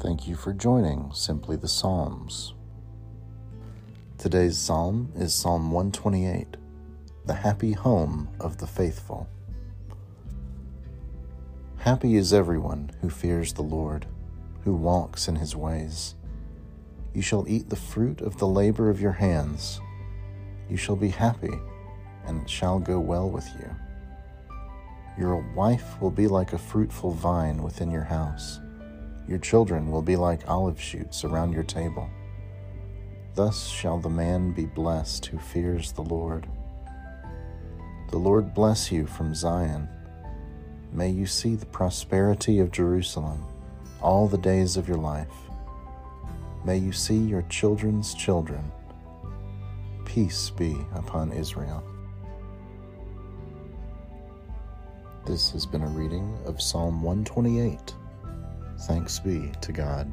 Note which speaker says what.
Speaker 1: Thank you for joining Simply the Psalms. Today's psalm is Psalm 128, the happy home of the faithful. Happy is everyone who fears the Lord, who walks in his ways. You shall eat the fruit of the labor of your hands. You shall be happy, and it shall go well with you. Your wife will be like a fruitful vine within your house your children will be like olive shoots around your table. Thus shall the man be blessed who fears the Lord. The Lord bless you from Zion. May you see the prosperity of Jerusalem all the days of your life. May you see your children's children. Peace be upon Israel. This has been a reading of Psalm 128. Thanks be to God.